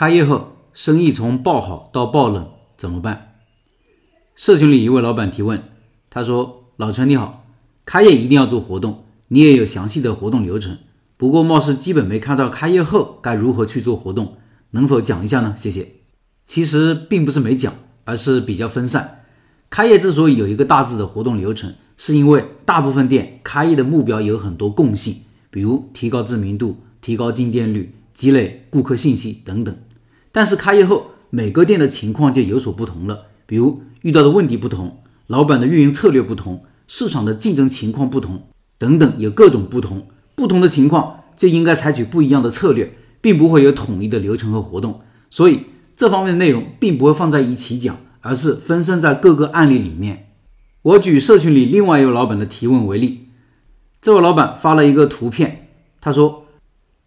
开业后生意从爆好到爆冷怎么办？社群里一位老板提问，他说：“老陈你好，开业一定要做活动，你也有详细的活动流程，不过貌似基本没看到开业后该如何去做活动，能否讲一下呢？谢谢。”其实并不是没讲，而是比较分散。开业之所以有一个大致的活动流程，是因为大部分店开业的目标有很多共性，比如提高知名度、提高进店率、积累顾客信息等等。但是开业后，每个店的情况就有所不同了，比如遇到的问题不同，老板的运营策略不同，市场的竞争情况不同等等，有各种不同。不同的情况就应该采取不一样的策略，并不会有统一的流程和活动。所以这方面的内容并不会放在一起讲。而是分散在各个案例里面。我举社群里另外一位老板的提问为例，这位老板发了一个图片，他说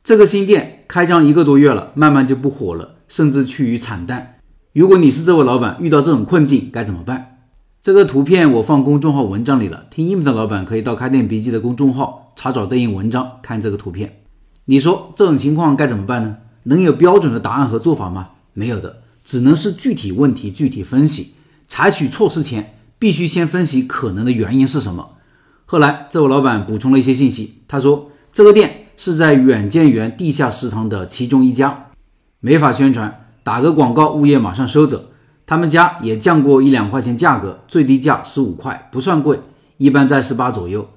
这个新店开张一个多月了，慢慢就不火了，甚至趋于惨淡。如果你是这位老板，遇到这种困境该怎么办？这个图片我放公众号文章里了，听音频的老板可以到开店笔记的公众号查找对应文章看这个图片。你说这种情况该怎么办呢？能有标准的答案和做法吗？没有的。只能是具体问题具体分析，采取措施前必须先分析可能的原因是什么。后来这位老板补充了一些信息，他说这个店是在远见园地下食堂的其中一家，没法宣传，打个广告物业马上收走。他们家也降过一两块钱价格，最低价十五块，不算贵，一般在十八左右。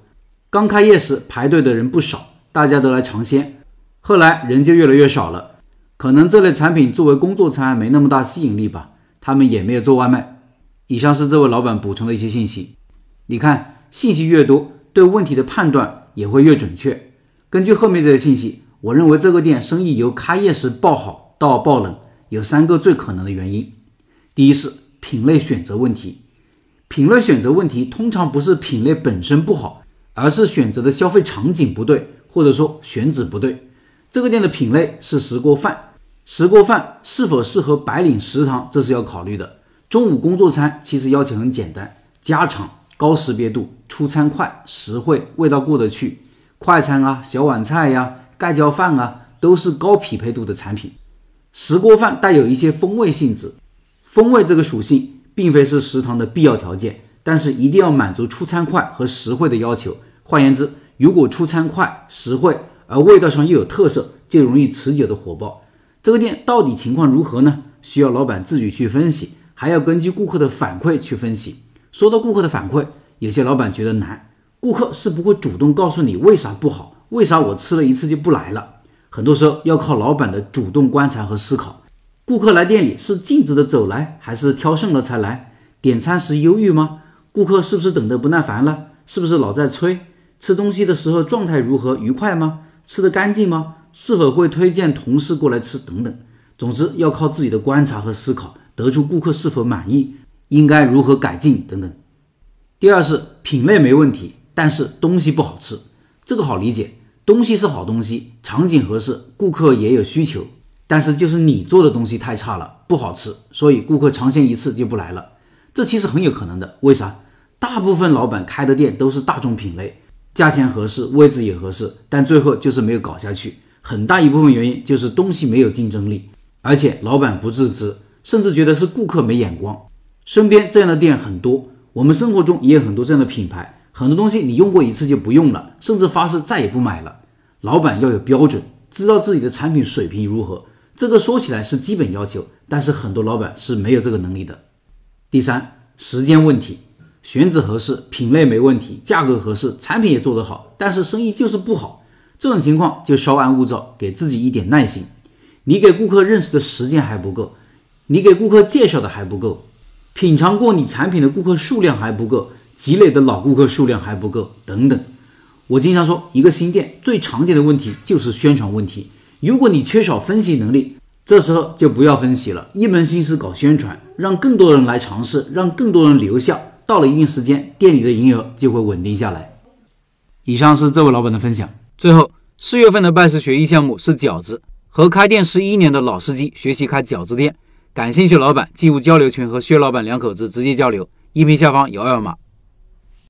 刚开业时排队的人不少，大家都来尝鲜，后来人就越来越少了。可能这类产品作为工作餐没那么大吸引力吧，他们也没有做外卖。以上是这位老板补充的一些信息。你看，信息越多，对问题的判断也会越准确。根据后面这些信息，我认为这个店生意由开业时爆好到爆冷，有三个最可能的原因。第一是品类选择问题。品类选择问题通常不是品类本身不好，而是选择的消费场景不对，或者说选址不对。这个店的品类是石锅饭。石锅饭是否适合白领食堂，这是要考虑的。中午工作餐其实要求很简单：家常、高识别度、出餐快、实惠、味道过得去。快餐啊、小碗菜呀、盖浇饭啊，都是高匹配度的产品。石锅饭带有一些风味性质，风味这个属性并非是食堂的必要条件，但是一定要满足出餐快和实惠的要求。换言之，如果出餐快、实惠，而味道上又有特色，就容易持久的火爆。这个店到底情况如何呢？需要老板自己去分析，还要根据顾客的反馈去分析。说到顾客的反馈，有些老板觉得难。顾客是不会主动告诉你为啥不好，为啥我吃了一次就不来了。很多时候要靠老板的主动观察和思考。顾客来店里是径直的走来，还是挑剩了才来？点餐时忧郁吗？顾客是不是等得不耐烦了？是不是老在催？吃东西的时候状态如何？愉快吗？吃得干净吗？是否会推荐同事过来吃等等，总之要靠自己的观察和思考，得出顾客是否满意，应该如何改进等等。第二是品类没问题，但是东西不好吃，这个好理解，东西是好东西，场景合适，顾客也有需求，但是就是你做的东西太差了，不好吃，所以顾客尝鲜一次就不来了。这其实很有可能的，为啥？大部分老板开的店都是大众品类，价钱合适，位置也合适，但最后就是没有搞下去。很大一部分原因就是东西没有竞争力，而且老板不自知，甚至觉得是顾客没眼光。身边这样的店很多，我们生活中也有很多这样的品牌。很多东西你用过一次就不用了，甚至发誓再也不买了。老板要有标准，知道自己的产品水平如何。这个说起来是基本要求，但是很多老板是没有这个能力的。第三，时间问题，选址合适，品类没问题，价格合适，产品也做得好，但是生意就是不好。这种情况就稍安勿躁，给自己一点耐心。你给顾客认识的时间还不够，你给顾客介绍的还不够，品尝过你产品的顾客数量还不够，积累的老顾客数量还不够，等等。我经常说，一个新店最常见的问题就是宣传问题。如果你缺少分析能力，这时候就不要分析了，一门心思搞宣传，让更多人来尝试，让更多人留下。到了一定时间，店里的营业额就会稳定下来。以上是这位老板的分享。最后，四月份的拜师学艺项目是饺子，和开店十一年的老司机学习开饺子店。感兴趣老板进入交流群和薛老板两口子直接交流，音频下方有二维码。